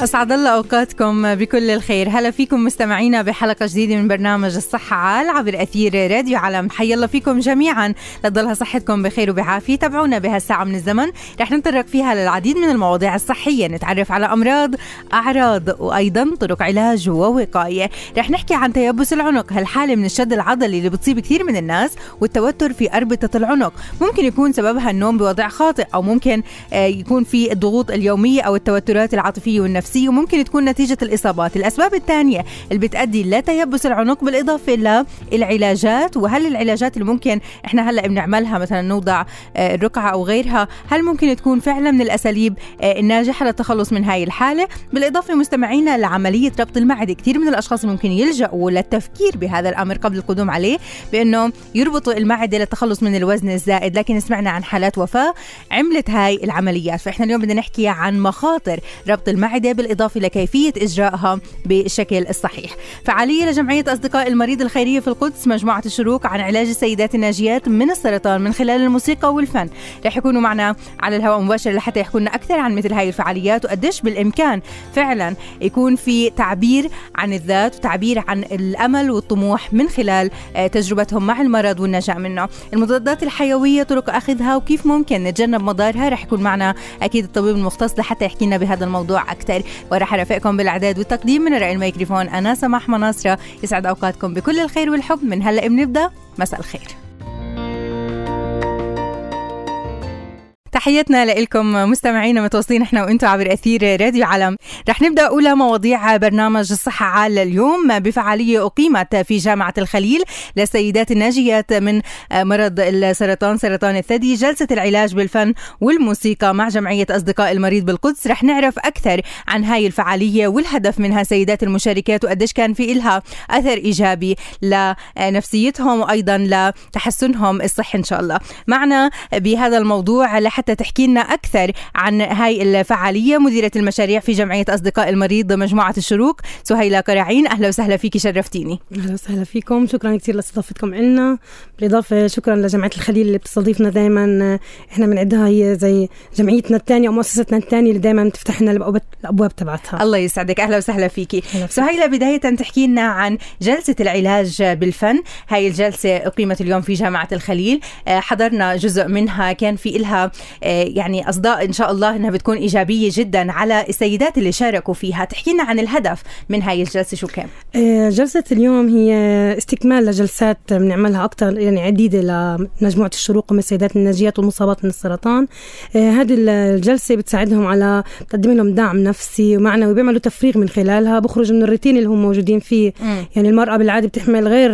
أسعد الله أوقاتكم بكل الخير. هلا فيكم مستمعينا بحلقة جديدة من برنامج الصحة عال عبر أثير راديو علم حي الله فيكم جميعا. لتضلها صحتكم بخير وبعافية. تابعونا بهالساعة من الزمن. رح نتطرق فيها للعديد من المواضيع الصحية. نتعرف على أمراض أعراض وأيضا طرق علاج ووقاية. رح نحكي عن تيبس العنق هالحالة من الشد العضلي اللي بتصيب كثير من الناس والتوتر في أربطة العنق. ممكن يكون سببها النوم بوضع خاطئ أو ممكن آه، يكون في الضغوط اليومية أو التوترات العاطفية والنفسية. النفسية وممكن تكون نتيجة الإصابات. الأسباب الثانية اللي بتؤدي لتيبس العنق بالإضافة للعلاجات وهل العلاجات اللي ممكن إحنا هلأ بنعملها مثلا نوضع آه، الرقعة أو غيرها هل ممكن تكون فعلا من الأساليب آه، الناجحة للتخلص من هاي الحالة؟ بالإضافة مستمعينا لعملية ربط المعدة. كثير من الأشخاص ممكن يلجأوا للتفكير بهذا الأمر قبل القدوم عليه بأنه يربطوا المعدة للتخلص من الوزن الزائد لكن سمعنا عن حالات وفاة عملت هاي العمليات. فإحنا اليوم بدنا نحكي عن مخاطر ربط المعدة بالإضافة لكيفية إجرائها بالشكل الصحيح فعالية لجمعية أصدقاء المريض الخيرية في القدس مجموعة الشروق عن علاج السيدات الناجيات من السرطان من خلال الموسيقى والفن. رح يكونوا معنا على الهواء مباشر لحتى يحكوا لنا أكثر عن مثل هاي الفعاليات وقديش بالإمكان فعلا يكون في تعبير عن الذات وتعبير عن الأمل والطموح من خلال آه، تجربتهم مع المرض والنجاة منه. المضادات الحيوية طرق أخذها وكيف ممكن نتجنب مضارها رح يكون معنا أكيد الطبيب المختص لحتى يحكي لنا بهذا الموضوع أكثر. ورح أرافقكم بالأعداد والتقديم من رأي الميكروفون أنا سماح مناصرة. يسعد أوقاتكم بكل الخير والحب. من هلا بنبدأ. مساء الخير. تحياتنا لكم مستمعينا متواصلين إحنا وأنتم عبر أثير راديو علم رح نبدأ أولى مواضيع برنامج الصحة عال اليوم. بفعالية أقيمت في جامعة الخليل للسيدات الناجيات من مرض السرطان سرطان الثدي جلسة العلاج بالفن والموسيقى مع جمعية أصدقاء المريض بالقدس. رح نعرف أكثر عن هاي الفعالية والهدف منها سيدات المشاركات وقديش كان في إلها أثر إيجابي لنفسيتهم وأيضا لتحسنهم الصحي إن شاء الله. معنا بهذا الموضوع لحتى حتى تحكي لنا أكثر عن هاي الفعالية. مديرة المشاريع في جمعية أصدقاء المريض مجموعة الشروق سهيلة قرعين. أهلا وسهلا فيك شرفتيني. أهلا وسهلا فيكم. شكرا كثير لاستضافتكم لنا بالإضافة شكرا لجمعية الخليل اللي بتستضيفنا دائما إحنا بنعدها هي زي جمعيتنا الثانية أو مؤسستنا الثانية اللي دائما بتفتح لنا الأبواب تبعتها. الله يسعدك. أهلا وسهلا فيكي سهيلة بداية تحكي لنا عن جلسة العلاج بالفن. هاي الجلسة أقيمت اليوم في جامعة الخليل. آه، حضرنا جزء منها. كان في إلها يعني أصداء إن شاء الله إنها بتكون إيجابية جدا على السيدات اللي شاركوا فيها. تحكي لنا عن الهدف من هاي الجلسة شو كان؟ آه، جلسة اليوم هي استكمال لجلسات بنعملها أكثر يعني عديدة لمجموعة الشروق من السيدات الناجيات والمصابات من السرطان. آه، هذه الجلسة بتساعدهم على تقدم لهم دعم نفسي ومعنوي بيعملوا تفريغ من خلالها. بخرج من الروتين اللي هم موجودين فيه. م. يعني المرأة بالعادة بتحمل غير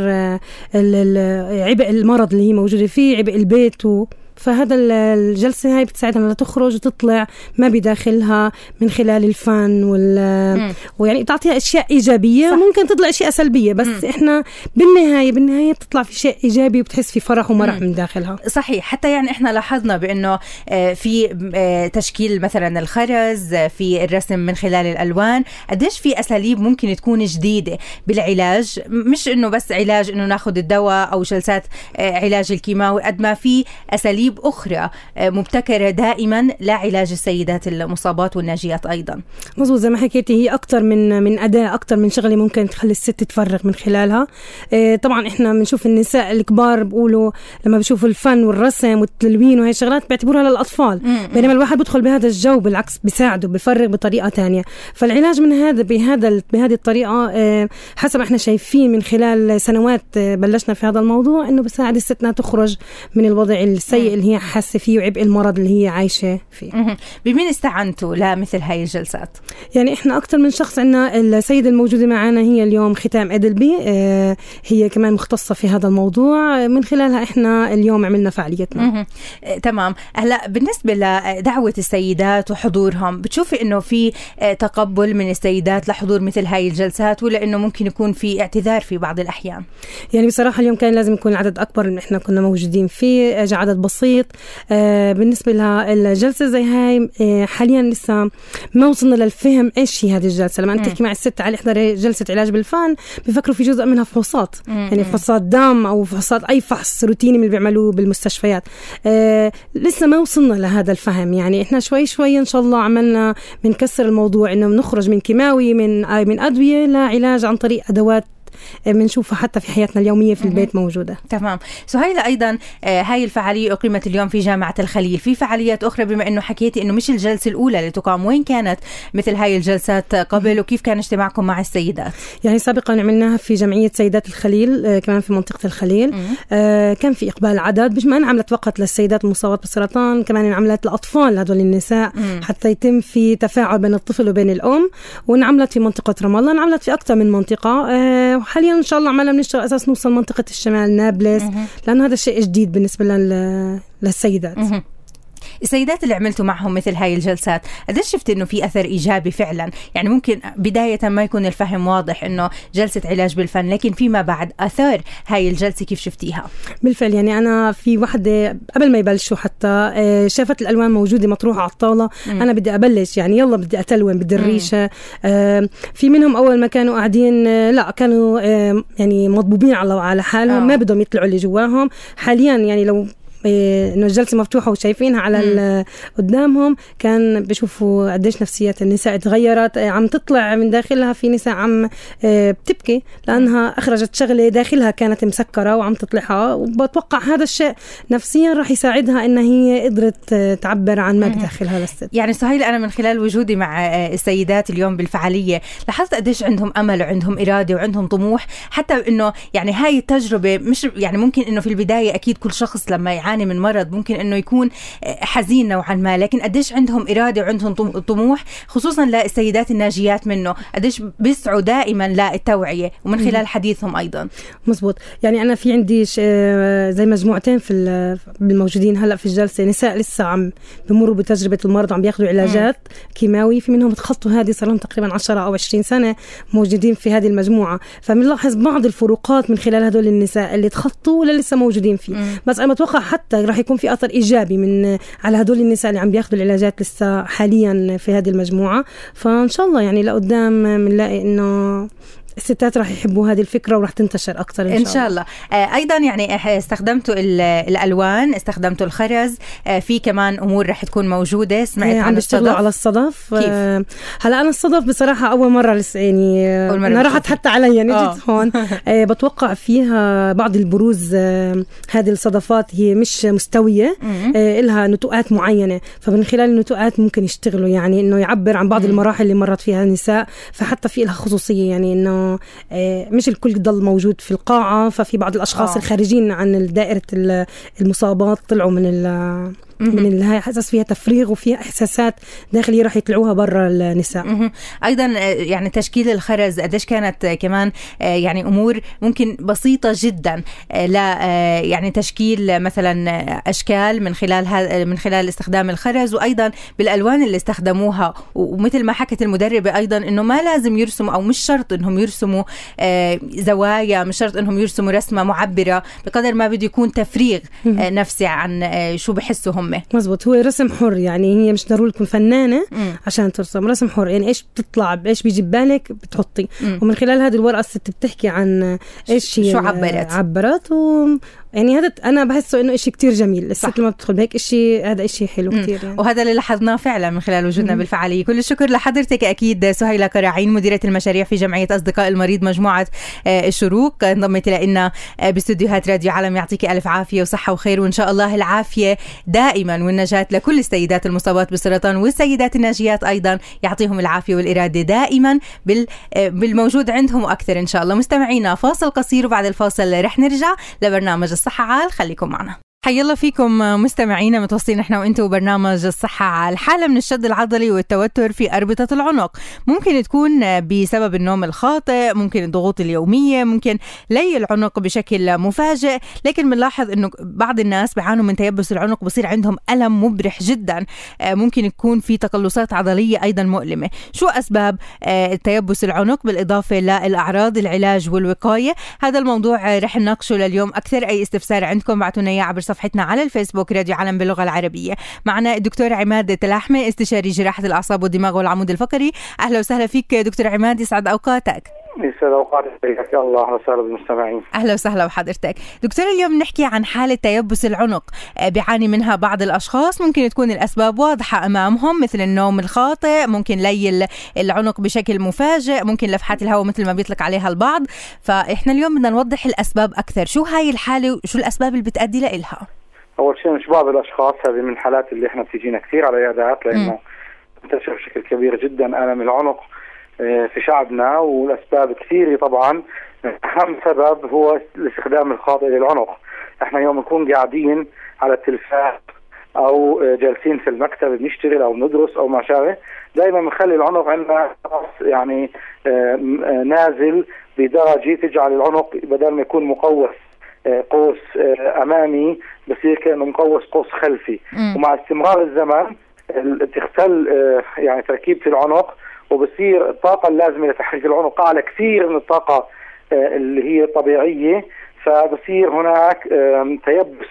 عبء المرض اللي هي موجودة فيه عبء البيت و فهذا الجلسة هاي بتساعدها انها تخرج وتطلع ما بداخلها من خلال الفن وال ويعني تعطيها أشياء إيجابية صح. وممكن تطلع أشياء سلبية بس مم. إحنا بالنهاية بالنهاية بتطلع في شيء إيجابي وبتحس في فرح ومرح من داخلها. صحيح. حتى يعني إحنا لاحظنا بأنه آه، في آه، تشكيل مثلا الخرز في الرسم من خلال الألوان. قديش في أساليب ممكن تكون جديدة بالعلاج؟ مش إنه بس علاج إنه ناخذ الدواء أو جلسات آه، علاج الكيماوي قد ما في أساليب أساليب أخرى آه، مبتكرة دائما لعلاج السيدات المصابات والناجيات أيضا. مزبوط زي ما حكيتي هي أكثر من من أداة أكثر من شغلة ممكن تخلي الست تفرغ من خلالها. آه، طبعا إحنا بنشوف النساء الكبار بيقولوا لما بيشوفوا الفن والرسم والتلوين وهي الشغلات بيعتبروها للأطفال. بينما الواحد بدخل بهذا الجو بالعكس بيساعده بفرغ بطريقة تانية. فالعلاج من هذا بهذا بهذه الطريقة آه، حسب إحنا شايفين من خلال سنوات بلشنا في هذا الموضوع إنه بيساعد الست إنها تخرج من الوضع السيء العبء اللي هي حاسة فيه وعبء المرض اللي هي عايشة فيه. بمين استعنتوا لمثل هاي الجلسات؟ يعني إحنا أكثر من شخص عندنا السيدة الموجودة معنا هي اليوم ختام أدلبي آه، هي كمان مختصة في هذا الموضوع. من خلالها إحنا اليوم عملنا فعاليتنا. آه، تمام. هلا بالنسبة لدعوة السيدات وحضورهم بتشوفي إنه في آه، تقبل من السيدات لحضور مثل هاي الجلسات ولا إنه ممكن يكون في اعتذار في بعض الأحيان؟ يعني بصراحة اليوم كان لازم يكون العدد أكبر من إحنا كنا موجودين فيه اجى عدد بسيط آه بالنسبة للجلسه زي هاي آه حاليا لسه ما وصلنا للفهم إيش هي هذه الجلسة. لما انت تحكي مع الست تعالي احضري جلسة علاج بالفن بفكروا في جزء منها فحوصات. يعني فحوصات دم أو فحوصات أي فحص روتيني من اللي بيعملوه بالمستشفيات. آه لسه ما وصلنا لهذا الفهم. يعني إحنا شوي شوي إن شاء الله عملنا بنكسر الموضوع إنه بنخرج من كيماوي من من أدوية لعلاج عن طريق أدوات بنشوفها حتى في حياتنا اليومية في البيت موجودة. تمام. سهيلة أيضا آه، هاي الفعالية أقيمت اليوم في جامعة الخليل. في فعاليات أخرى بما أنه حكيتي أنه مش الجلسة الأولى اللي تقام. وين كانت مثل هاي الجلسات قبل؟ وكيف كان اجتماعكم مع السيدات؟ يعني سابقا عملناها في جمعية سيدات الخليل آه، كمان في منطقة الخليل. آه كان في إقبال عدد. مش ما انعملت فقط للسيدات المصابات بالسرطان كمان انعملت لأطفال هدول النساء مم. حتى يتم في تفاعل بين الطفل وبين الأم. وانعملت في منطقة رام الله انعملت في أكثر من منطقة. آه وحاليا إن شاء الله عمالنا بنشتغل أساس نوصل منطقة الشمال نابلس لأنه هذا شيء جديد بالنسبة للسيدات. السيدات اللي عملتوا معهم مثل هاي الجلسات قديش شفت إنه في أثر إيجابي فعلا؟ يعني ممكن بداية ما يكون الفهم واضح إنه جلسة علاج بالفن لكن فيما بعد أثار هاي الجلسة كيف شفتيها؟ بالفعل يعني أنا في وحدة قبل ما يبلشوا حتى آه، شافت الألوان موجودة مطروحة على الطاولة. أنا بدي أبلش يعني يلا بدي أتلون بدي الريشة. آه، في منهم أول ما كانوا قاعدين آه، لا كانوا يعني مضبوبين على على حالهم ما بدهم يطلعوا اللي جواهم. حاليا يعني لو إنه الجلسة مفتوحة وشايفينها على قدامهم. كان بشوفوا قديش نفسيات النساء تغيرت. عم تطلع من داخلها في نساء عم إيه، بتبكي لأنها أخرجت شغلة داخلها كانت مسكرة وعم تطلعها. وبتوقع هذا الشيء نفسيا راح يساعدها إن هي قدرت تعبر عن ما بداخلها للست. يعني سهيل أنا من خلال وجودي مع السيدات اليوم بالفعالية لاحظت قديش عندهم أمل وعندهم إرادة وعندهم طموح. حتى إنه يعني هاي التجربة مش يعني ممكن إنه في البداية أكيد كل شخص لما يعاني بيعاني من مرض ممكن إنه يكون حزين نوعا ما لكن قديش عندهم إرادة وعندهم طموح خصوصا للسيدات الناجيات منه قديش بيسعوا دائما للتوعية ومن خلال حديثهم أيضا. مزبوط. يعني أنا في عندي زي مجموعتين في الموجودين هلأ في الجلسة. نساء لسه عم بمروا بتجربة المرض عم بياخذوا علاجات كيماوي. في منهم تخطوا هذه صار لهم تقريبا 10 أو 20 سنة موجودين في هذه المجموعة. فبنلاحظ بعض الفروقات من خلال هدول النساء اللي تخطوا ولا لسه موجودين فيه. بس أنا بتوقع حتى حتى راح يكون في أثر إيجابي من على هدول النساء اللي عم بياخذوا العلاجات لسه حاليا في هذه المجموعة. فإن شاء الله يعني لقدام بنلاقي إنه الستات راح يحبوا هذه الفكرة وراح تنتشر أكثر إن, إن شاء الله, آه أيضا يعني استخدمتوا الألوان استخدمتوا الخرز. آه في كمان أمور راح تكون موجودة. سمعت عن الصدف. على الصدف. كيف؟ آه هلا أنا الصدف بصراحة أول مرة لسه يعني آه أنا راحت حتى علي يعني آه. جيت هون. آه بتوقع فيها بعض البروز آه هذه الصدفات هي مش مستوية. آه لها نتوءات معينة. فمن خلال النتوءات ممكن يشتغلوا يعني إنه يعبر عن بعض المراحل اللي مرت فيها النساء. فحتى في لها خصوصية يعني إنه آه، مش الكل ضل موجود في القاعة ففي بعض الأشخاص أوه. الخارجين عن دائرة المصابات طلعوا من من اللي هي حاسس فيها تفريغ وفيها إحساسات داخلية راح يطلعوها برا النساء. أيضا آه، يعني تشكيل الخرز قديش كانت كمان آه، يعني أمور ممكن بسيطة جدا آه، لا يعني تشكيل مثلا أشكال من خلال من خلال استخدام الخرز وأيضا بالألوان اللي استخدموها. ومثل ما حكت المدربة أيضا إنه ما لازم يرسموا أو مش شرط إنهم يرسموا زوايا مش شرط إنهم يرسموا رسمة معبرة بقدر ما بده يكون تفريغ نفسي عن شو بحسوا هم امه مزبوط. هو رسم حر يعني هي مش ضروري تكون فنانة مم. عشان ترسم. رسم حر يعني إيش بتطلع إيش بيجي ببالك بتحطي. مم. ومن خلال هذه الورقة الست بتحكي عن إيش هي شو عبرت؟ عبرت و يعني هذا أنا بحسه إنه شيء كتير جميل. الست لما بتدخل بهيك شيء هذا شيء حلو كتير يعني. وهذا اللي لاحظناه فعلا من خلال وجودنا مم. بالفعالية. كل الشكر لحضرتك أكيد سهيلة كراعين مديرة المشاريع في جمعية أصدقاء المريض مجموعة آه، الشروق انضمت لنا آه، باستديوهات راديو علم يعطيك ألف عافية وصحة وخير وإن شاء الله العافية دائما. والنجاة لكل السيدات المصابات بالسرطان والسيدات الناجيات أيضا. يعطيهم العافية والإرادة دائما آه، بالموجود عندهم وأكثر إن شاء الله. مستمعينا فاصل قصير وبعد الفاصل رح نرجع لبرنامج الصحة عال خليكم معنا. حي الله فيكم مستمعينا متوصلين إحنا وأنتم برنامج الصحة عال حالة من الشد العضلي والتوتر في أربطة العنق. ممكن تكون بسبب النوم الخاطئ ممكن الضغوط اليومية ممكن لي العنق بشكل مفاجئ. لكن بنلاحظ إنه بعض الناس بيعانوا من تيبس العنق بصير عندهم ألم مبرح جدا. ممكن يكون في تقلصات عضلية أيضا مؤلمة. شو أسباب تيبس العنق؟ بالإضافة للأعراض العلاج والوقاية. هذا الموضوع رح نناقشه لليوم. أكثر أي استفسار عندكم بعتونا إياه عبر صفحتنا على الفيسبوك راديو علم باللغة العربية. معنا الدكتور عماد تلاحمة استشاري جراحة الأعصاب والدماغ والعمود الفقري. أهلا وسهلا فيك دكتور عماد يسعد أوقاتك. يسعد اوقاتك الله أهلا وسهلا بالمستمعين. أهلا وسهلا بحضرتك. دكتور اليوم نحكي عن حالة تيبس العنق. بيعاني منها بعض الأشخاص. ممكن تكون الأسباب واضحة أمامهم مثل النوم الخاطئ ممكن لي العنق بشكل مفاجئ ممكن لفحات الهواء مثل ما بيطلق عليها البعض. فإحنا اليوم بدنا نوضح الأسباب أكثر. شو هاي الحالة وشو الأسباب اللي بتؤدي لها أول شيء مش بعض الأشخاص هذه من الحالات اللي إحنا بتجينا كثير على العيادات لأنه منتشر بشكل كبير جدا آلم العنق. في شعبنا والأسباب كثيرة طبعا. أهم سبب هو الاستخدام الخاطئ للعنق إحنا يوم نكون قاعدين على التلفاز أو جالسين في المكتب بنشتغل أو بندرس أو ما شابه دائما بنخلي العنق عندنا يعني نازل بدرجة تجعل العنق بدل ما يكون مقوس قوس أمامي بصير كأنه مقوس قوس خلفي. م. ومع استمرار الزمن بتختل يعني تركيبة العنق وبصير الطاقة اللازمة لتحريك العنق أعلى كثير من الطاقة اللي هي الطبيعية. فبصير هناك تيبس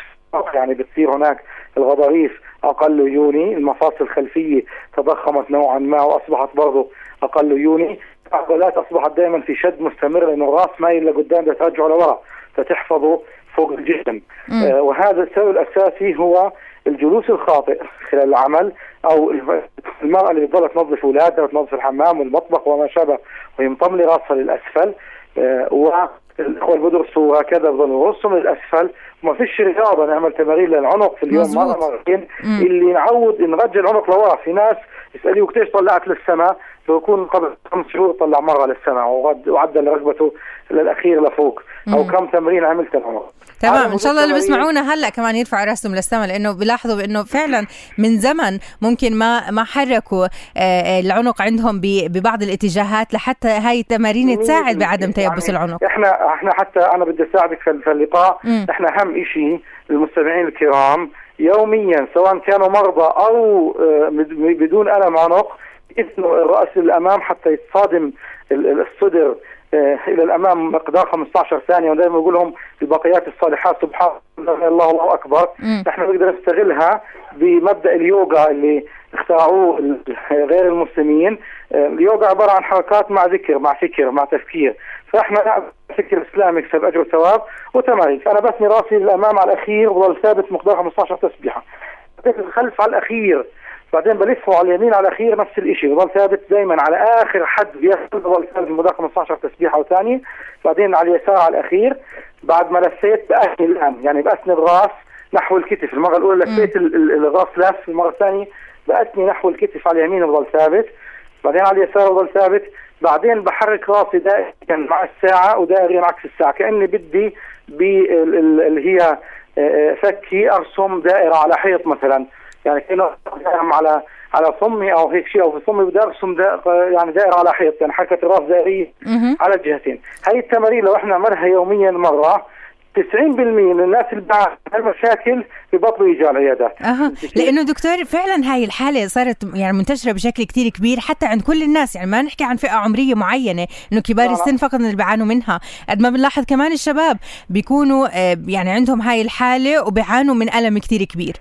يعني بتصير هناك الغضاريف أقل يوني. المفاصل الخلفية تضخمت نوعا ما وأصبحت برضه أقل يوني. العضلات أصبحت دائما في شد مستمر لأنه الراس مايل لقدام ترجعه لورا فتحفظه فوق الجسم. آه وهذا السبب الأساسي هو الجلوس الخاطئ خلال العمل أو المرأة اللي بتضل تنظف اولادها وتنظف الحمام والمطبخ وما شابه وهي مطمله راسها للاسفل آه والاخوه اللي بدرسوا هكذا بضلوا راسهم للاسفل وما فيش رياضة نعمل تمارين للعنق في اليوم. مرة مرتين اللي نعود نرجع العنق لورا. في ناس يساليه وقتيش طلعت للسماء؟ بيكون قبل خمس شهور طلع مرة للسماء وعدل ركبته للأخير لفوق أو كم تمرين عملت العنق تمام إن شاء الله اللي بيسمعونا هلأ كمان يرفعوا رأسهم للسماء لأنه بيلاحظوا بأنه فعلا من زمن ممكن ما ما حركوا العنق عندهم ببعض الاتجاهات لحتى هاي التمارين تساعد بعدم تيبس يعني العنق. إحنا إحنا حتى أنا بدي أساعدك في اللقاء. إحنا أهم شيء للمستمعين الكرام يوميا سواء كانوا مرضى أو بدون ألم عنق يثنوا الراس للامام حتى يتصادم الصدر إلى الأمام مقدار 15 ثانية ودائما بقول لهم البقيات الصالحات سبحان الله الله, أكبر. نحن نقدر نستغلها بمبدأ اليوغا اللي اخترعوه غير المسلمين. اليوغا عبارة عن حركات مع ذكر مع فكر مع تفكير. فإحنا فكر إسلامي يكسب أجر وثواب وتمارين. فأنا بثني رأسي للأمام على الأخير وظل ثابت مقدار 15 تسبيحة. الخلف على الأخير بعدين بلفه على اليمين على الأخير نفس الشيء بضل ثابت دائما على آخر حد بياخذ بضل ثابت مقدار 15 تسبيحة وثانيه بعدين على اليسار على الأخير بعد ما لفيت باثني الآن. يعني بأسند الراس نحو الكتف. المرة الأولى لفيت الراس لف المرة الثانية باثني نحو الكتف على اليمين بضل ثابت. بعدين على اليسار بضل ثابت. بعدين بحرك راسي دائما مع الساعة ودائريا عكس الساعة. كأني بدي اللي هي فكي أرسم دائرة على حيط مثلا. يعني كانه على على فمي أو هيك شيء أو في فمي بدي ارسم يعني دائرة على حيط يعني حركة الراس دائرية على الجهتين هاي التمارين لو إحنا نعملها يوميا مرة 90% من الناس اللي المشاكل ببطلوا يجوا على العيادات أه. لأنه دكتور فعلا هاي الحالة صارت يعني منتشرة بشكل كتير كبير حتى عند كل الناس. يعني ما نحكي عن فئة عمرية معينة إنه كبار آه. السن فقط اللي بيعانوا منها. قد ما بنلاحظ كمان الشباب بيكونوا يعني عندهم هاي الحالة وبيعانوا من ألم كتير كبير.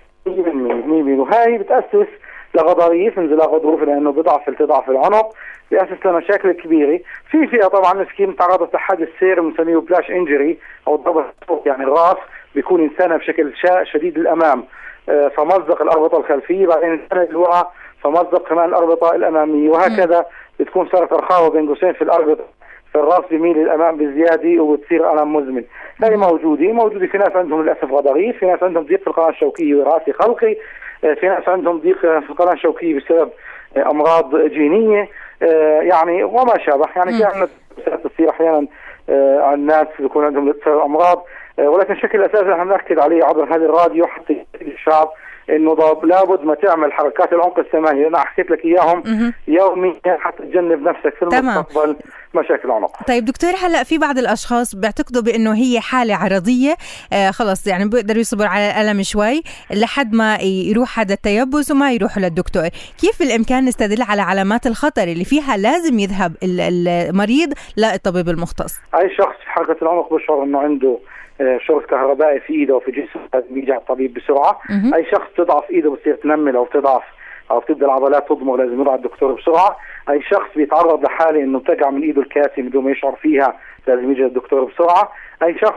100% وهي بتأسس لغضاريف مثل غضروف لأنه بضعف التضاعف العنق بيأسس لمشاكل كبيرة. في فئة طبعا مسكين تعرضت لحادث سير بنسميه بلاش إنجري أو ضربة يعني الراس. بيكون إنسانة بشكل شديد للأمام. فمزق الأربطة الخلفية بعدين انسانة للورا فمزق كمان الأربطة الأمامية. وهكذا بتكون صارت رخاوة بين قوسين في الأربطة. فالراس بيميل للأمام بزيادة وبتصير الم مزمن. هاي موجودة موجودة. في ناس عندهم للأسف غضاريف في ناس عندهم ضيق في القناة الشوكية وراثي خلقي في ناس عندهم ضيق في القناة الشوكية بسبب أمراض جينية. آه، يعني وما شابه. يعني كانت تصير أحيانا آه، الناس بيكون عندهم أمراض. آه، ولكن الشكل الأساسي نحن نأكد عليه عبر هذه الراديو حتى الشعب إنه لابد ما تعمل حركات العمق الثمانية. أنا حكيت لك إياهم. يوميا حتى تجنب نفسك في المستقبل مشاكل عنق طيب دكتور هلا في بعض الأشخاص بيعتقدوا بأنه هي حالة عرضية. آه خلص يعني بيقدروا يصبروا على الألم شوي لحد ما يروح هذا التيبس وما يروحوا للدكتور. كيف بالإمكان نستدل على علامات الخطر اللي فيها لازم يذهب المريض للطبيب المختص؟ أي شخص في حركة العنق بشعر إنه عنده آه، شرط كهربائي في إيده وفي جسمه لازم يجي على الطبيب بسرعة. م- أي شخص تضعف إيده بصير تنمل أو تضعف أو تبدأ العضلات تضمر لازم يروح على الدكتور بسرعة. أي شخص بيتعرض لحالة إنه تقع من إيده الكاسي بدون ما يشعر فيها لازم يجي للدكتور بسرعة. أي شخص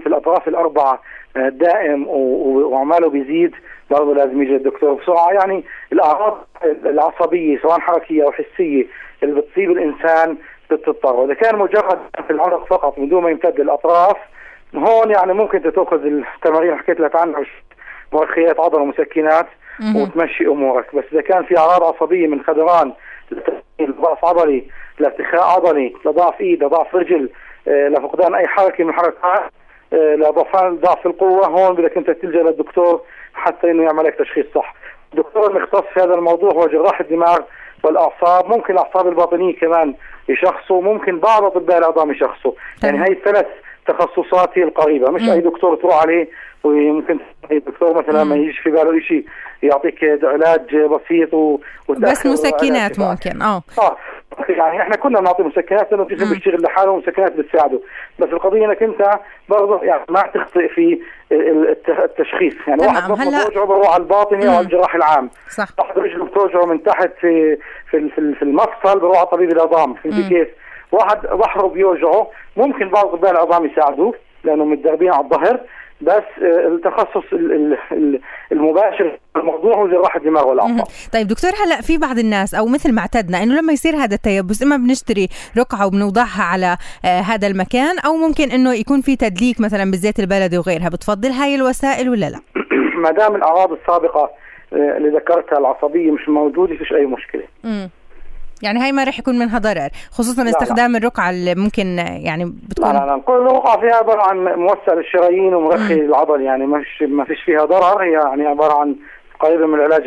في الأطراف الأربعة آه، دائم وعماله بيزيد برضه لازم يجي للدكتور بسرعة. يعني الأعراض العصبية سواء حركية أو حسية اللي بتصيب الإنسان بتضطر. وإذا كان مجرد في العنق فقط من دون ما يمتد الاطراف هون يعني ممكن تاخذ التمارين حكيت لك عنها مرخيات عضله ومسكنات وتمشي أمورك. بس إذا كان في أعراض عصبية من خدران لضعف عضلي لارتخاء عضلي لضعف إيد لضعف رجل آه، لفقدان أي حركة من الحركات آه، لضعفان ضعف القوة هون بدك أنت تلجأ للدكتور حتى إنه يعمل لك تشخيص صح. الدكتور المختص في هذا الموضوع هو جراح الدماغ والأعصاب. ممكن الأعصاب الباطنية كمان يشخصوا ممكن بعض أطباء العظام يشخصوا. يعني هي الثلاث تخصصات هي القريبة. مش أي دكتور تروح عليه ويمكن الدكتور مثلا ما يجيش في باله شيء يعطيك علاج بسيط و... بس مسكنات ممكن آه. آه. يعني إحنا كنا بنعطي مسكنات لأنه الجسم بيشتغل لحاله ومسكنات بتساعده. بس القضية إنك أنت برضه يعني ما تخطئ في التشخيص. يعني واحد بطنه هلا... بوجعه بروح على الباطني أو على الجراح العام. صح. واحد رجله بتوجعه من تحت في في في المفصل بروح على طبيب العظام. في كيف؟ واحد ظهره بيوجعه ممكن بعض اطباء العظام يساعدوه لأنه متدربين على الظهر بس آه، التخصص المباشر الموضوع هو جراحه الدماغ والاعصاب. طيب دكتور هلا في بعض الناس أو مثل ما اعتدنا إنه لما يصير هذا التيبس إما بنشتري رقعة وبنوضعها على آه، هذا المكان أو ممكن إنه يكون في تدليك مثلا بالزيت البلدي وغيرها، بتفضل هاي الوسائل ولا لا؟ ما دام الأعراض السابقة آه، اللي ذكرتها العصبية مش موجودة فيش أي مشكلة. يعني هاي ما رح يكون منها ضرر خصوصا لا استخدام لا. الرقعة اللي ممكن يعني بتكون لا لا لا كل الرقعة فيها عبارة عن موسع للشرايين ومرخي العضل يعني مش ما فيش فيها ضرر هي يعني عبارة عن قريبة من العلاج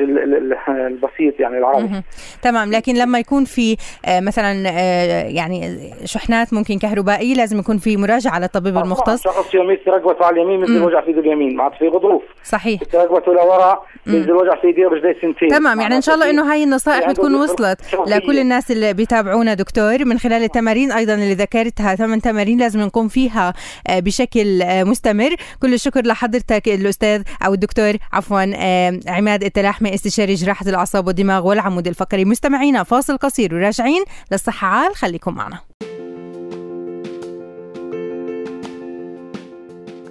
البسيط يعني العادي تمام لكن لما يكون في آه، مثلا آه، يعني شحنات ممكن كهربائية لازم يكون في مراجعة للطبيب المختص. شخص يمين رقبته على اليمين مثل وجع في ايده اليمين ما في غضروف صحيح. رقبته لورا مثل وجع في ايديه رجليه سنتين. تمام يعني إن شاء الله إنه هاي النصائح يعني بتكون وصلت لكل الناس اللي بيتابعونا دكتور. من خلال التمارين أيضا اللي ذكرتها ثمان تمارين لازم نقوم فيها آه، بشكل مستمر. كل الشكر لحضرتك الأستاذ أو الدكتور عفوا عماد. التلاحمي استشاري جراحة الأعصاب والدماغ والعمود الفقري مستمعينا فاصل قصير وراجعين للصحة عال خليكم معنا.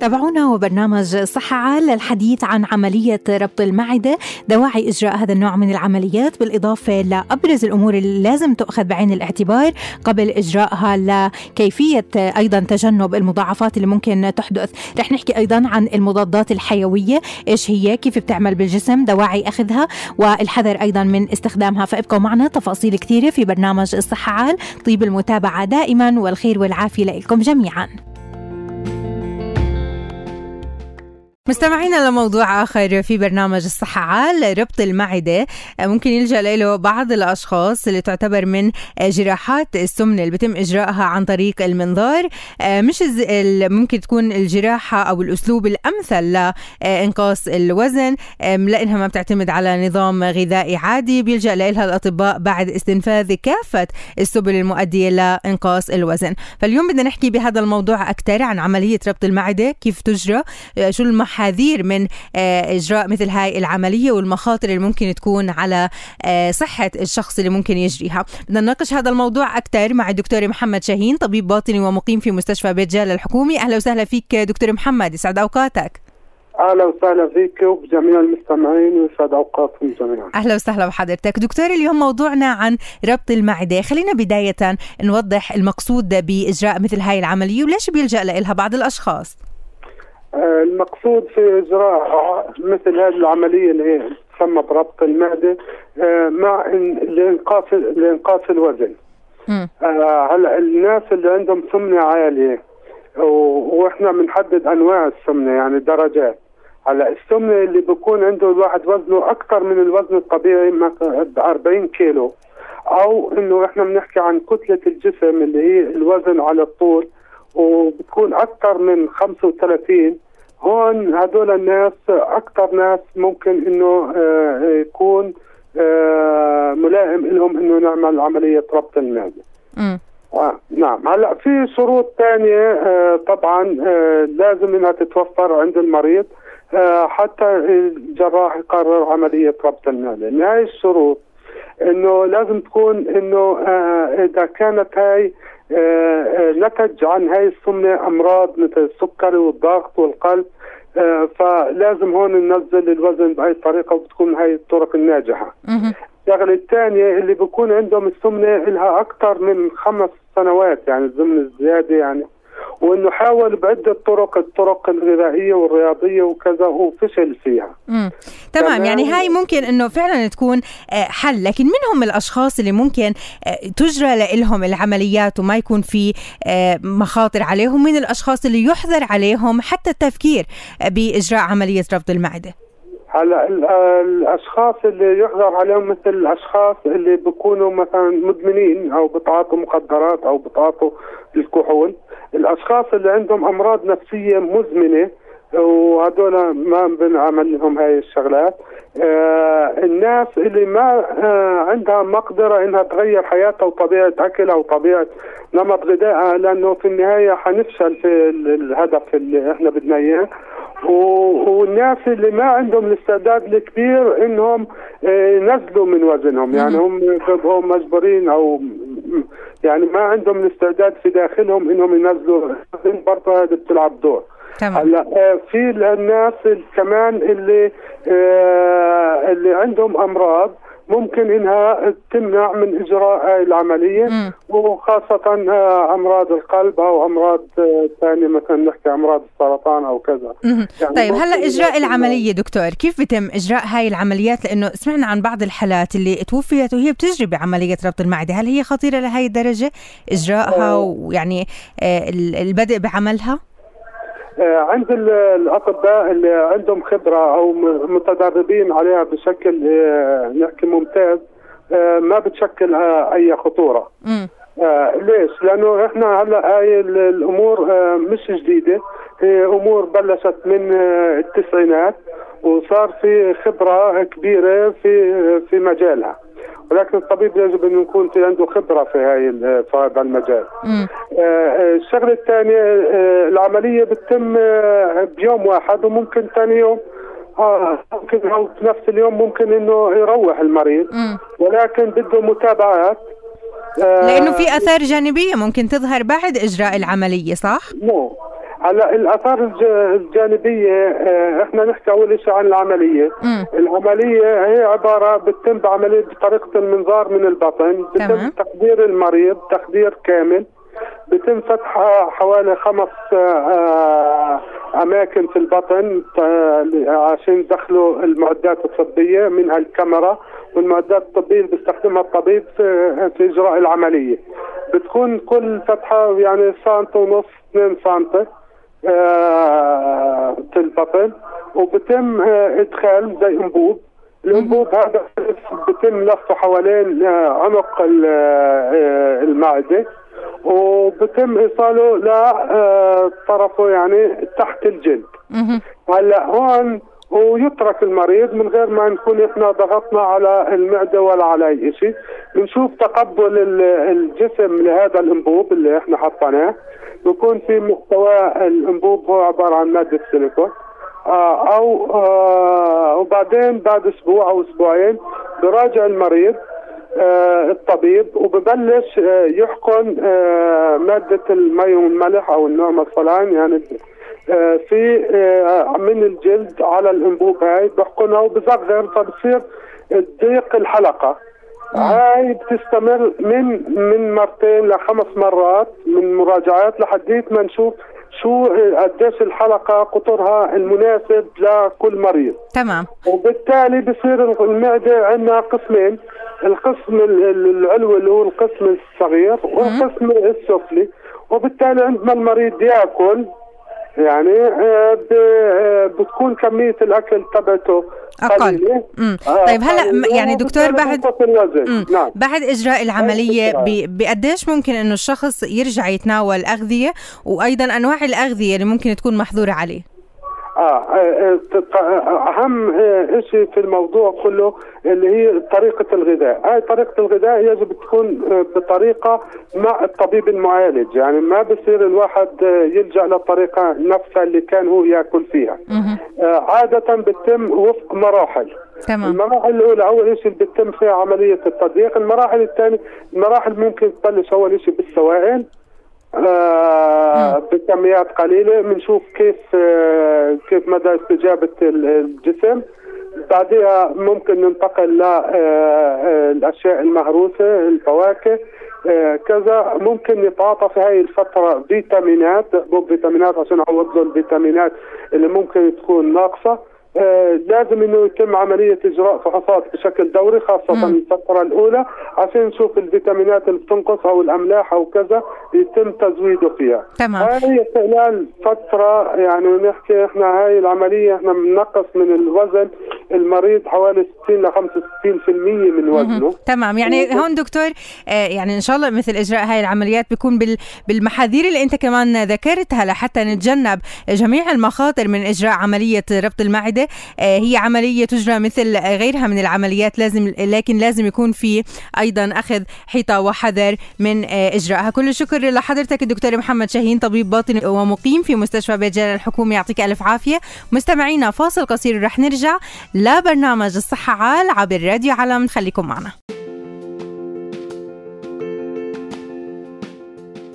تابعونا وبرنامج صحة عال للحديث عن عملية ربط المعدة. دواعي إجراء هذا النوع من العمليات بالإضافة لأبرز الأمور اللي لازم تؤخذ بعين الاعتبار قبل إجراءها لكيفية أيضا تجنب المضاعفات اللي ممكن تحدث. رح نحكي أيضا عن المضادات الحيوية إيش هي كيف بتعمل بالجسم دواعي أخذها والحذر أيضا من استخدامها. فابقوا معنا تفاصيل كثيرة في برنامج الصحة عال. طيب المتابعة دائما والخير والعافية لكم جميعا. مستمعينا لموضوع آخر في برنامج الصحة عال ربط المعدة. ممكن يلجأ له بعض الأشخاص اللي تعتبر من جراحات السمنة اللي بيتم إجراءها عن طريق المنظار. مش ممكن تكون الجراحة أو الأسلوب الأمثل لإنقاص الوزن. لأنها ما بتعتمد على نظام غذائي عادي. بيلجأ لها الأطباء بعد استنفاذ كافة السبل المؤدية لإنقاص الوزن. فاليوم بدنا نحكي بهذا الموضوع أكثر عن عملية ربط المعدة كيف تجرى شو المح المحاذير من آه، إجراء مثل هاي العملية والمخاطر اللي ممكن تكون على آه، صحة الشخص اللي ممكن يجريها. بدنا نناقش هذا الموضوع أكثر مع الدكتور محمد شاهين طبيب باطني ومقيم في مستشفى بيت جال الحكومي. أهلا وسهلا فيك دكتور محمد يسعد أوقاتك. أهلا وسهلا فيك وبجميع المستمعين ويسعد أوقاتكم جميعا. أهلا وسهلا بحضرتك، دكتور اليوم موضوعنا عن ربط المعدة، خلينا بداية نوضح المقصود بإجراء مثل هاي العملية وليش بيلجأ لها بعض الأشخاص. المقصود في إجراء مثل هذه العملية اللي هي تسمى بربط المعده آه، مع لانقاص لإنقاص الوزن. آه، هلأ الناس اللي عندهم سمنة عالية وإحنا بنحدد أنواع السمنة يعني درجات. هلأ السمنة اللي بيكون عنده الواحد وزنه أكثر من الوزن الطبيعي مثلا 40 كيلو. أو إنه إحنا بنحكي عن كتلة الجسم اللي هي الوزن على الطول وبتكون أكثر من 35 هون هدول الناس أكثر ناس ممكن إنه آه، يكون آه، ملائم لهم إنه نعمل عملية ربط المعده. آه نعم. هلأ في شروط ثانية آه طبعا آه لازم إنها تتوفر عند المريض آه حتى الجراح يقرر عملية ربط المعده، هاي الشروط إنه لازم تكون إنه آه إذا كانت هاي آه، آه، نتج عن هاي السمنة أمراض مثل السكري والضغط والقلب فلازم هون ننزل الوزن باي طريقه وبتكون هاي الطرق الناجحة. الشغلة الثانية اللي بكون عندهم السمنة لها أكثر من خمس سنوات يعني ضمن الزيادة يعني وإنه حاول بعدة طرق الطرق الغذائية والرياضية وكذا وفشل فيها. امم تمام. يعني هاي ممكن إنه فعلا تكون آه، حل. لكن منهم الأشخاص اللي ممكن آه، تجرى لهم العمليات وما يكون في آه، مخاطر عليهم؟ من الأشخاص اللي يحظر عليهم حتى التفكير بإجراء عملية ربط المعدة؟ هلا الأشخاص اللي يحظر عليهم مثل الأشخاص اللي بيكونوا مثلا مدمنين أو بتعاطوا مخدرات أو بتعاطوا الكحول؟ الأشخاص اللي عندهم أمراض نفسية مزمنة وهدول ما بنعمل لهم هاي الشغلات. آه الناس اللي ما آه عندها مقدرة إنها تغير حياتها وطبيعة أكلها وطبيعة نمط غذائها لأنه في النهاية حنفشل في الهدف اللي إحنا بدنا إياه. والناس اللي ما عندهم الاستعداد الكبير إنهم آه، ينزلوا من وزنهم. يعني هم هم مجبورين أو يعني ما عندهم الاستعداد في داخلهم إنهم ينزلوا. برضه هذه بتلعب دور. تمام. هلا آه، في الناس كمان اللي آه، اللي عندهم أمراض ممكن إنها تمنع من إجراء العملية مم. وخاصة آه، أمراض القلب أو أمراض ثانية مثلا نحكي أمراض السرطان أو كذا. يعني طيب هلأ إجراء العملية دكتور كيف بتم إجراء هاي العمليات؟ لأنه سمعنا عن بعض الحالات اللي توفيت وهي بتجري بعملية ربط المعدة هل هي خطيرة لهي الدرجة إجراءها؟ ويعني البدء بعملها؟ آه، عند الأطباء اللي عندهم خبرة أو متدربين عليها بشكل آه، نحكي ممتاز آه، ما بتشكل أي خطورة. آه ليش؟ لأنه إحنا هلأ هاي الأمور آه مش جديدة. هي أمور بلشت من آه التسعينات وصار في خبرة كبيرة في في مجالها. ولكن الطبيب يجب أن يكون في عنده خبرة في هاي في هذا المجال. آه، آه، الشغلة الثانية آه، العملية بتتم بيوم واحد وممكن ثاني يوم. آه ممكن أو في نفس اليوم ممكن إنه يروح المريض. ولكن بده متابعات. لأنه في أثار جانبية ممكن تظهر بعد إجراء العملية صح؟ مو هلا الآثار الجانبية آه، إحنا نحكي أول شيء عن العملية. م. العملية هي عبارة بتتم بعملية بطريقة المنظار من البطن. بتم. تخدير المريض تخدير كامل. بتم فتح حوالي خمس آه، أماكن في البطن عشان يدخلوا المعدات الطبية منها الكاميرا والمعدات الطبية اللي بيستخدمها الطبيب في, في إجراء العملية. بتكون كل فتحة يعني سنتي ونص 2 سنتي آه، البطن وبتم آه، إدخال زي أنبوب. الأنبوب هذا بتم لفه حوالين آه، عنق المعدة وبتم إيصاله لطرفه يعني تحت الجلد. هلأ هون ويترك المريض من غير ما نكون إحنا ضغطنا على المعدة ولا على أي شيء. بنشوف تقبل الجسم لهذا الأنبوب اللي إحنا حطيناه. بكون في محتوى الأنبوب هو عبارة عن مادة سيليكون. آه أو آه وبعدين بعد أسبوع أو أسبوعين براجع المريض آه الطبيب وببلش آه يحقن مادة المي والملح أو النوع الصلان يعني في آه من الجلد على الانبوب هاي بحقنها وبصغر فبصير ضيق الحلقة. هاي بتستمر من من مرتين لخمس مرات من مراجعات لحديت ما نشوف شو قديش الحلقة قطرها المناسب لكل مريض. تمام. وبالتالي بصير المعدة عندنا قسمين القسم العلوي اللي هو القسم الصغير والقسم السفلي. وبالتالي عندما المريض يأكل يعني آه، بتكون كمية الأكل تبعته أقل. آه طيب هلأ يعني دكتور بعد نعم. بعد إجراء العملية بقديش ممكن إنه الشخص يرجع يتناول أغذية وأيضا أنواع الأغذية اللي ممكن تكون محظورة عليه؟ آه, آه،, آه، أهم آه، شيء في الموضوع كله اللي هي طريقة الغذاء، هاي طريقة الغذاء يجب تكون بطريقة مع الطبيب المعالج، يعني ما بصير الواحد يلجأ للطريقه نفسها اللي كان هو يأكل فيها. عادة بتتم وفق مراحل. تمام. المراحل الأولى أول شيء بتتم فيها عملية التضييق، المراحل الثانية المراحل ممكن تبلش أول شيء بالسوائل. بكميات قليلة. بنشوف كيف كيف مدى استجابة الجسم. بعدها ممكن ننتقل للاشياء المهروسة الفواكه. كذا ممكن نتعاطى في هاي الفترة فيتامينات فيتامينات عشان نعوض له الفيتامينات اللي ممكن تكون ناقصة. لازم إنه يتم عملية إجراء فحوصات بشكل دوري خاصة مم. الفترة الأولى عشان نشوف الفيتامينات اللي بتنقص أو الأملاح أو كذا يتم تزويده فيها. تمام. هاي خلال فترة يعني نحكي إحنا هاي العملية إحنا بننقص من الوزن المريض حوالي 60 ل 65% من وزنه. تمام. يعني هون دكتور آه، يعني إن شاء الله مثل إجراء هاي العمليات بيكون بالمحاذير اللي أنت كمان ذكرتها لحتى نتجنب جميع المخاطر من إجراء عملية ربط المعدة. آه، هي عملية تجرى مثل غيرها من العمليات لازم لكن لازم يكون في أيضا أخذ حيطة وحذر من آه، إجراءها. كل الشكر لحضرتك الدكتور محمد شاهين طبيب باطن ومقيم في مستشفى بيت جلال الحكومي يعطيك ألف عافية. مستمعينا فاصل قصير ورح نرجع لبرنامج الصحة عال عبر راديو علم. خليكم معنا.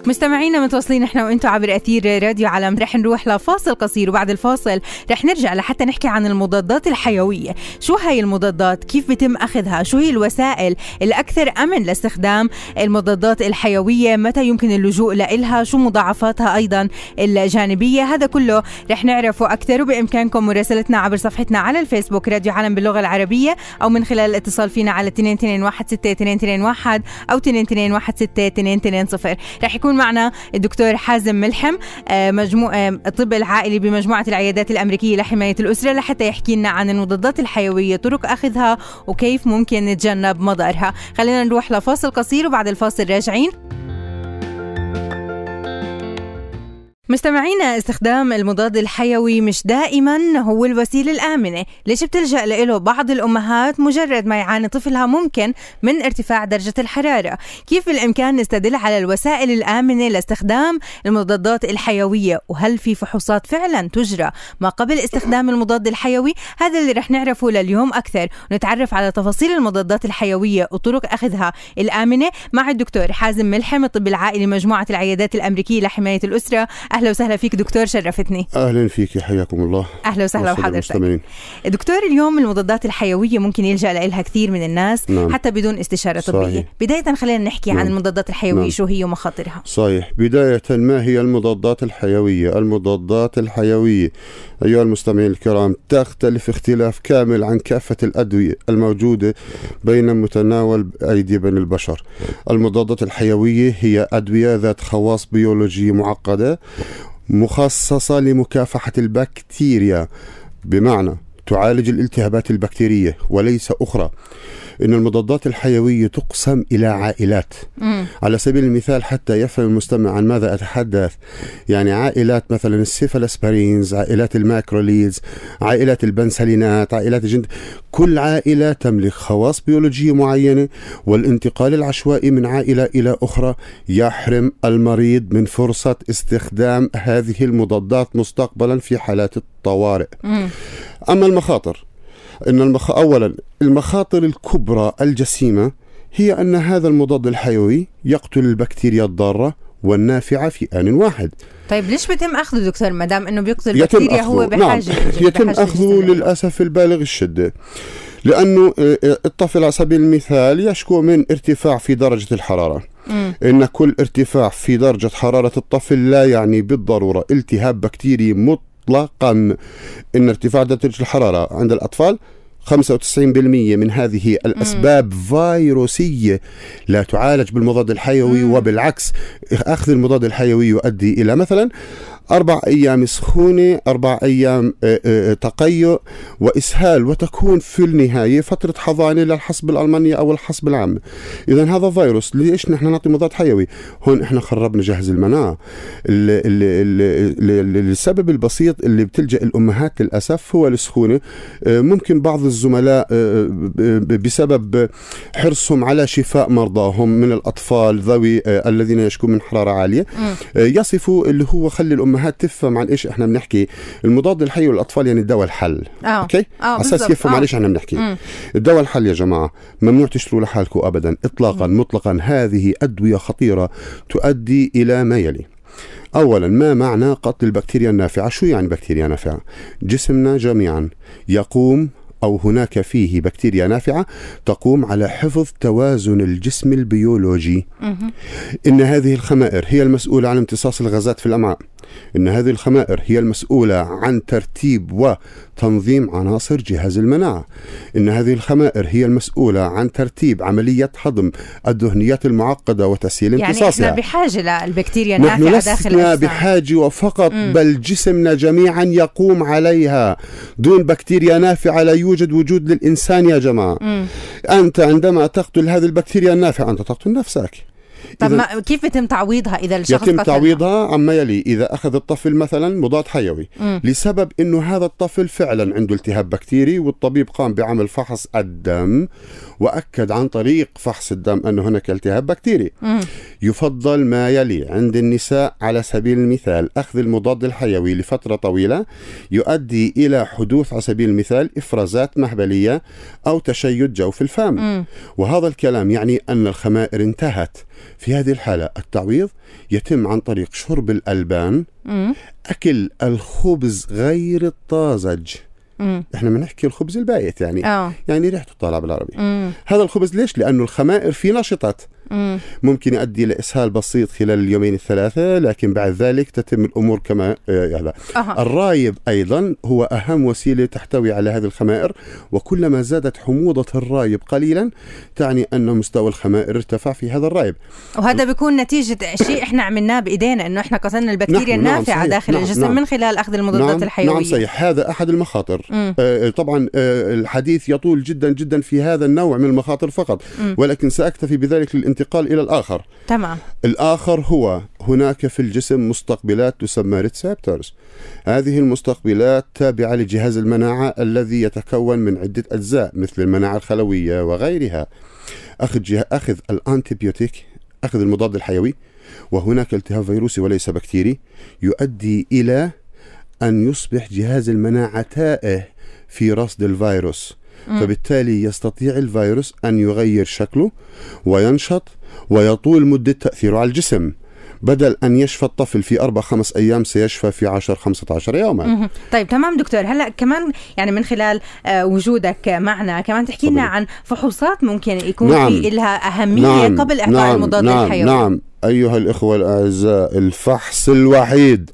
مستمعينا متواصلين إحنا وأنتم عبر اثير راديو علم رح نروح لفاصل قصير وبعد الفاصل رح نرجع لحتى نحكي عن المضادات الحيوية. شو هاي المضادات؟ كيف بتم أخذها؟ شو هي الوسائل الأكثر أمن لاستخدام المضادات الحيوية؟ متى يمكن اللجوء لها شو مضاعفاتها أيضا الجانبية؟ هذا كله رح نعرفه أكثر وبإمكانكم مراسلتنا عبر صفحتنا على الفيسبوك راديو علم باللغة العربية أو من خلال الاتصال فينا على 2216 أو 2216 رح يكون معنا الدكتور حازم ملحم آه، مجموع آه، الطب العائلي بمجموعة العيادات الأمريكية لحماية الأسرة لحتى يحكي لنا عن المضادات الحيوية طرق أخذها وكيف ممكن نتجنب مضارها خلينا نروح لفاصل قصير وبعد الفاصل راجعين. مستمعينا استخدام المضاد الحيوي مش دائما هو الوسيلة الآمنة. ليش بتلجأ له بعض الأمهات مجرد ما يعاني طفلها ممكن من ارتفاع درجة الحرارة. كيف بالإمكان نستدل على الوسائل الآمنة لاستخدام المضادات الحيوية؟ وهل في فحوصات فعلا تجرى؟ ما قبل استخدام المضاد الحيوي هذا اللي رح نعرفه لليوم أكثر. ونتعرف على تفاصيل المضادات الحيوية وطرق أخذها الآمنة مع الدكتور حازم ملحم الطب العائلي مجموعة العيادات الأمريكية لحماية الأسرة. أهلا وسهلا فيك دكتور شرفتني. أهلا فيك حياكم الله. أهلا وسهلا بحضرتك دكتور اليوم المضادات الحيوية ممكن يلجأ لها كثير من الناس نعم. حتى بدون استشارة صحيح. طبيه بداية خلينا نحكي نعم. عن المضادات الحيوية نعم. شو هي ومخاطرها؟ صحيح. بداية ما هي المضادات الحيوية؟ المضادات الحيوية أيها المستمعين الكرام تختلف اختلاف كامل عن كافة الأدوية الموجودة بين متناول أيدي بني البشر. المضادات الحيوية هي أدوية ذات خواص بيولوجية معقدة مخصصة لمكافحة البكتيريا. بمعنى تعالج الالتهابات البكتيرية وليس أخرى. أن المضادات الحيوية تقسم إلى عائلات مم. على سبيل المثال حتى يفهم المستمع عن ماذا أتحدث يعني عائلات مثلا ال cephalosporins عائلات ال macrolides عائلات البنسلينات عائلات الجند كل عائلة تملك خواص بيولوجية معينة والانتقال العشوائي من عائلة إلى أخرى يحرم المريض من فرصة استخدام هذه المضادات مستقبلا في حالات الطوارئ مم. أما المخاطر أن المخ... أولا المخاطر الكبرى الجسيمة هي أن هذا المضاد الحيوي يقتل البكتيريا الضارة والنافعة في آن واحد. طيب ليش بيتم أخذه دكتور؟ ما دام أنه بيقتل البكتيريا هو بحاجة نعم. يتم بحاجة أخذه للأسف البالغ الشدة. لأنه الطفل على سبيل المثال يشكو من ارتفاع في درجة الحرارة. مم. إن كل ارتفاع في درجة حرارة الطفل لا يعني بالضرورة التهاب بكتيري مطلقا إن ارتفاع درجة الحرارة عند الأطفال 95% من هذه الأسباب مم. فيروسية لا تعالج بالمضاد الحيوي مم. وبالعكس أخذ المضاد الحيوي يؤدي إلى مثلا أربع أيام سخونة أربع أيام آه، آه، تقيؤ وإسهال وتكون في النهاية فترة حضانة للحصب الألمانية أو الحصب العام. إذا هذا فيروس ليش نحن نعطي مضاد حيوي؟ هون إحنا خربنا جهاز المناعة. السبب البسيط اللي بتلجأ الأمهات للأسف هو السخونة. آه، ممكن بعض الزملاء بسبب حرصهم على شفاء مرضاهم من الأطفال ذوي الذين يشكون من حرارة عالية. يصفوا اللي هو خلي الأمهات الامهات تفهم عن إيش إحنا بنحكي. المضاد الحيوي للاطفال يعني الدواء الحل. أوه. أوكي؟ على أساس يفهم عن إيش إحنا بنحكي. الدواء الحل يا جماعة ممنوع تشتروا لحالكم ابدا. اطلاقا مم. مطلقا هذه أدوية خطيرة تؤدي إلى ما يلي؟ اولا ما معنى قتل البكتيريا النافعة؟ شو يعني بكتيريا نافعة؟ جسمنا جميعا يقوم أو هناك فيه بكتيريا نافعة تقوم على حفظ توازن الجسم البيولوجي. إن هذه الخمائر هي المسؤولة عن امتصاص الغازات في الأمعاء. إن هذه الخمائر هي المسؤولة عن ترتيب وتنظيم عناصر جهاز المناعة. إن هذه الخمائر هي المسؤولة عن ترتيب عملية هضم الدهنيات المعقدة وتسهيل يعني امتصاصها. يعني بحاجة للبكتيريا النافعة نحن داخل لسنا بحاجة وفقط مم. بل جسمنا جميعا يقوم عليها. دون بكتيريا نافعة لا يوجد وجود للإنسان يا جماعة. مم. أنت عندما تقتل هذه البكتيريا النافعة أنت تقتل نفسك. طب ما كيف يتم تعويضها إذا الشخص يتم تعويضها عما يلي إذا أخذ الطفل مثلا مضاد حيوي م. لسبب إنه هذا الطفل فعلا عنده التهاب بكتيري والطبيب قام بعمل فحص الدم وأكد عن طريق فحص الدم أنه هناك التهاب بكتيري م. يفضل ما يلي عند النساء على سبيل المثال أخذ المضاد الحيوي لفترة طويلة يؤدي إلى حدوث على سبيل المثال إفرازات مهبلية أو تشيد جوف الفم م. وهذا الكلام يعني أن الخمائر انتهت في هذه الحالة التعويض يتم عن طريق شرب الألبان مم. أكل الخبز غير الطازج مم. إحنا بنحكي الخبز البايت يعني أوه. يعني ريحته طالعه بالعربي مم. هذا الخبز ليش لأنه الخمائر فيه نشطت ممكن يؤدي لإسهال بسيط خلال اليومين الثلاثة لكن بعد ذلك تتم الأمور كما آه، هذا. أه. الرايب أيضا هو أهم وسيلة تحتوي على هذه الخمائر وكلما زادت حموضة الرايب قليلا تعني أن مستوى الخمائر ارتفع في هذا الرايب وهذا بيكون نتيجة شيء إحنا عملناه بإيدينا أنه إحنا قتلنا البكتيريا نعم النافعة نعم داخل نعم الجسم نعم. من خلال أخذ المضادات نعم الحيوية. نعم صحيح. هذا أحد المخاطر. آه طبعا آه الحديث يطول جدا جدا في هذا النوع من المخاطر فقط. مم. ولكن سأكتفي بذلك للانتقال إلى الآخر. تمام. الآخر هو هناك في الجسم مستقبلات تسمى receptors هذه المستقبلات تابعة لجهاز المناعة الذي يتكون من عدة أجزاء مثل المناعة الخلوية وغيرها. أخذ, جه... أخذ ال antibiotic أخذ المضاد الحيوي وهناك التهاب فيروسي وليس بكتيري يؤدي إلى أن يصبح جهاز المناعة تائه في رصد الفيروس فبالتالي يستطيع الفيروس أن يغير شكله وينشط ويطول مدة تأثيره على الجسم بدل أن يشفى الطفل في أربع خمس أيام سيشفى في عشر خمسة عشر يوما طيب تمام دكتور هلأ كمان يعني من خلال آه، وجودك معنا كمان تحكي لنا عن فحوصات ممكن يكون نعم. في لها أهمية نعم. قبل إعطاء نعم. المضاد نعم. الحيوي نعم أيها الإخوة الأعزاء الفحص الوحيد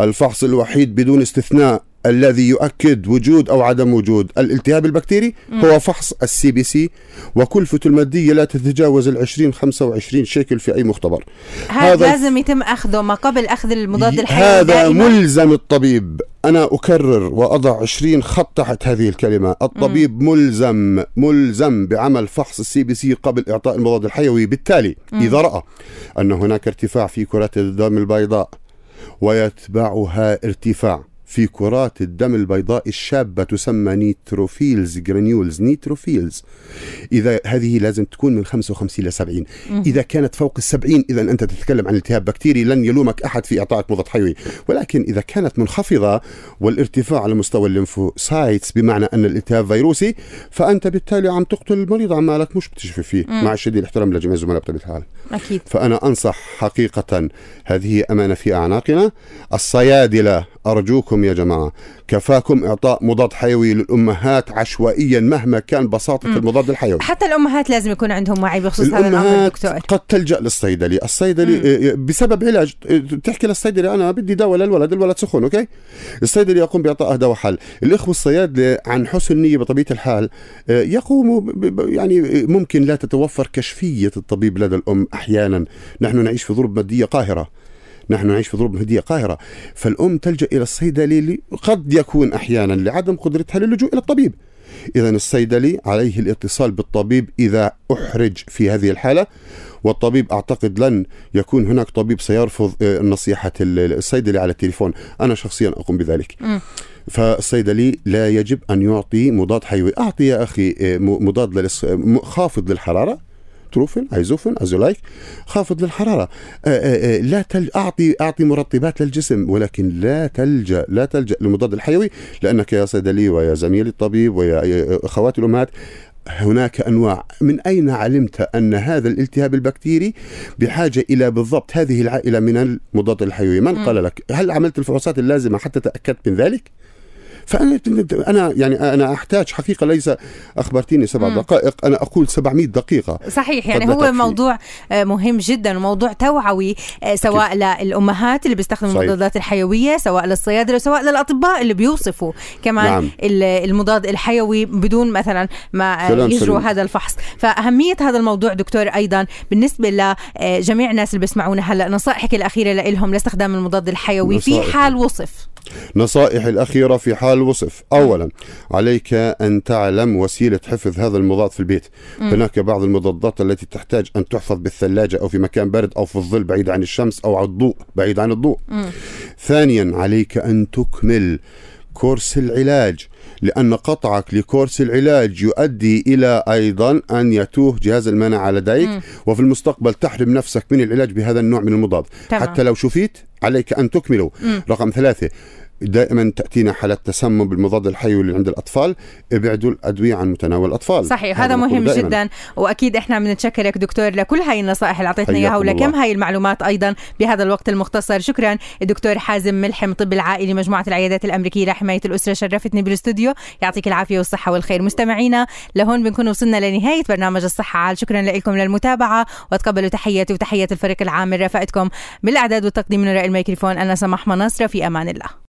الفحص الوحيد بدون استثناء الذي يؤكد وجود أو عدم وجود الالتهاب البكتيري هو فحص ال CBC وكلفته المادية لا تتجاوز ال 20 25 شيكل في أي مختبر هذا لازم يتم أخذه ما قبل أخذ المضاد الحيوي هذا دائما. ملزم الطبيب أنا أكرر وأضع 20 خط تحت هذه الكلمة الطبيب مم. ملزم ملزم بعمل فحص ال CBC قبل إعطاء المضاد الحيوي بالتالي مم. إذا رأى أن هناك ارتفاع في كرات الدم البيضاء ويتبعها ارتفاع في كرات الدم البيضاء الشابة تسمى neutrophils granules neutrophils. إذا هذه لازم تكون من 55 إلى 70 إذا كانت فوق ال 70 إذا أنت تتكلم عن التهاب بكتيري لن يلومك أحد في إعطائك مضاد حيوي. ولكن إذا كانت منخفضة والارتفاع على مستوى ال lymphocytes بمعنى أن الالتهاب فيروسي فأنت بالتالي عم تقتل المريض عمالك مش بتشفي فيه. مم. مع شديد الاحترام لجميع الزملاء بطبيعة الحال. أكيد. فأنا أنصح حقيقة هذه أمانة في أعناقنا. الصيادلة أرجوكم كفاكم يا جماعة. كفاكم إعطاء مضاد حيوي للأمهات عشوائيا مهما كان بساطة م. المضاد الحيوي. حتى الأمهات لازم يكون عندهم وعي بخصوص هذا الأمر دكتور. قد تلجأ للصيدلي الصيدلي م. بسبب علاج تحكي للصيدلي أنا بدي دواء للولد الولد سخن أوكي؟ الصيدلي يقوم بإعطائه دواء حل الإخوة الصيادلة عن حسن نية بطبيعة الحال يقوموا يعني ممكن لا تتوفر كشفية الطبيب لدى الأم أحيانا. نحن نعيش في ظروف مادية قاهرة. نحن نعيش في ظروف مادية قاهرة. فالأم تلجأ إلى الصيدلي قد يكون أحيانا لعدم قدرتها للجوء إلى الطبيب. إذا الصيدلي عليه الاتصال بالطبيب إذا أحرج في هذه الحالة والطبيب أعتقد لن يكون هناك طبيب سيرفض نصيحة الصيدلي على التليفون. أنا شخصيا أقوم بذلك. م. فالصيدلي لا يجب أن يعطي مضاد حيوي. أعطي يا أخي مضاد خافض للحرارة. تروفين ايزوفين ازولايك خافض للحرارة. آآ آآ لا تل... أعطي أعطي مرطبات للجسم ولكن لا تلجا لا تلجا للمضاد الحيوي لأنك يا صيدلي ويا زميلي الطبيب ويا أخواتي الأمهات هناك أنواع. من أين علمت أن هذا الالتهاب البكتيري بحاجة إلى بالضبط هذه العائلة من المضاد الحيوي؟ من قال لك هل عملت الفحوصات اللازمة حتى تأكدت من ذلك؟ فأنا أنا يعني أنا أحتاج حقيقة ليس أخبرتيني سبع دقائق أنا أقول 700 دقيقة صحيح يعني هو موضوع آه، مهم جدا وموضوع توعوي آه، سواء كيف. للأمهات اللي بيستخدموا المضادات الحيوية سواء للصيادلة سواء للأطباء اللي بيوصفوا كمان نعم. المضاد الحيوي بدون مثلا ما آه، يجروا هذا الفحص فأهمية هذا الموضوع دكتور أيضا بالنسبة لجميع الناس اللي بيسمعونا هلأ نصائحك الأخيرة لهم لاستخدام المضاد الحيوي نصائح. في حال وصف نصائح الأخيرة في حال الوصف أولا عليك أن تعلم وسيلة حفظ هذا المضاد في البيت م. هناك بعض المضادات التي تحتاج أن تحفظ بالثلاجة أو في مكان برد أو في الظل بعيد عن الشمس أو على الضوء بعيد عن الضوء م. ثانيا عليك أن تكمل كورس العلاج لأن قطعك لكورس العلاج يؤدي إلى أيضا أن يتوه جهاز المناعة لديك م. وفي المستقبل تحرم نفسك من العلاج بهذا النوع من المضاد تمام. حتى لو شفيت عليك أن تكمله م. رقم ثلاثة دائما تأتينا حالات تسمم بالمضاد الحيوي اللي عند الأطفال ابعدوا الأدوية عن متناول الأطفال. صحيح هذا مهم دائماً. جدا وأكيد إحنا بنتشكرك دكتور لكل هاي النصائح اللي أعطيتنا إياها ولكم هاي المعلومات أيضا بهذا الوقت المختصر. شكرا الدكتور حازم ملحم طب العائلي مجموعة العيادات الأمريكية لحمايه الأسرة شرفتني بالأستوديو. يعطيك العافية والصحة والخير. مستمعينا لهون بنكون وصلنا لنهاية برنامج الصحة عال. شكرا لكم للمتابعة وتقبلوا تحياتي وتحيات الفريق العام. من رفقتكم بالأعداد والتقديم من وراء الميكروفون أنا سماح مناصرة في أمان الله.